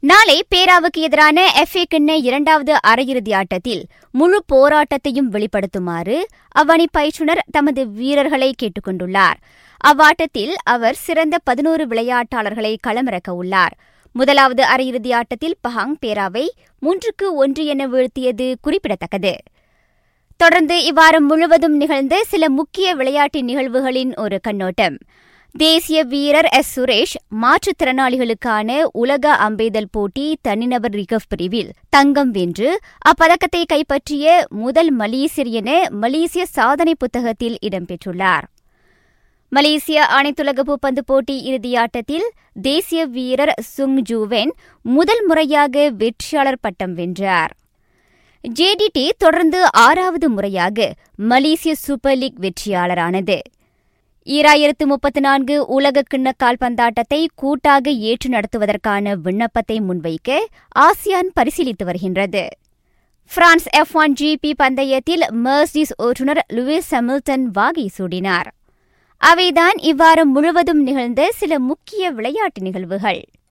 நாளை பேராவுக்கு எதிரான எஃப்ஏ கிண்ண இரண்டாவது அரையிறுதி ஆட்டத்தில் முழு போராட்டத்தையும் வெளிப்படுத்துமாறு அவ்வணி பயிற்றுனர் தமது வீரர்களை கேட்டுக்கொண்டுள்ளார். அவ்வாட்டத்தில் அவர் சிறந்த பதினோரு விளையாட்டாளர்களை களமிறக்க உள்ளார். முதலாவது அரையிறுதி ஆட்டத்தில் பஹாங் பேராவை மூன்றுக்கு ஒன்று என வீழ்த்தியது குறிப்பிடத்தக்கது. தொடர்ந்து இவ்வாரம் முழுவதும் நிகழ்ந்த சில முக்கிய விளையாட்டு நிகழ்வுகளின் ஒரு கண்ணோட்டம். தேசிய வீரர் எஸ். சுரேஷ் மாற்றுத்திறனாளிகளுக்கான உலக அம்பெய்தல் போட்டி தனிநபர் ரிகவ் பிரிவில் தங்கம் வென்று அப்பதக்கத்தை கைப்பற்றிய முதல் மலேசியர் என மலேசிய சாதனை புத்தகத்தில் இடம்பெற்றுள்ளார். மலேசிய அனைத்துலக பூப்பந்து போட்டி இறுதியாட்டத்தில் தேசிய வீரர் சுங் ஜூவென் முதல் முறையாக வெற்றியாளர் பட்டம் வென்றார். ஜேடிடி தொடர்ந்து ஆறாவது முறையாக மலேசிய சூப்பர் லீக் வெற்றியாளரானது. ஈராயிரத்து முப்பத்து நான்கு உலக கிண்ண கால்பந்தாட்டத்தை கூட்டாக ஏற்று நடத்துவதற்கான விண்ணப்பத்தை முன்வைக்க ஆசியான் பரிசீலித்து வருகின்றது. பிரான்ஸ் எஃப் ஒன் ஜிபி பந்தயத்தில் மெர்சிஸ் ஓட்டுநர் லூயிஸ் ஹமில்டன் வாகை சூடினார். அவைதான் இவ்வாறு முழுவதும் நிகழ்ந்த சில முக்கிய விளையாட்டு நிகழ்வுகள்.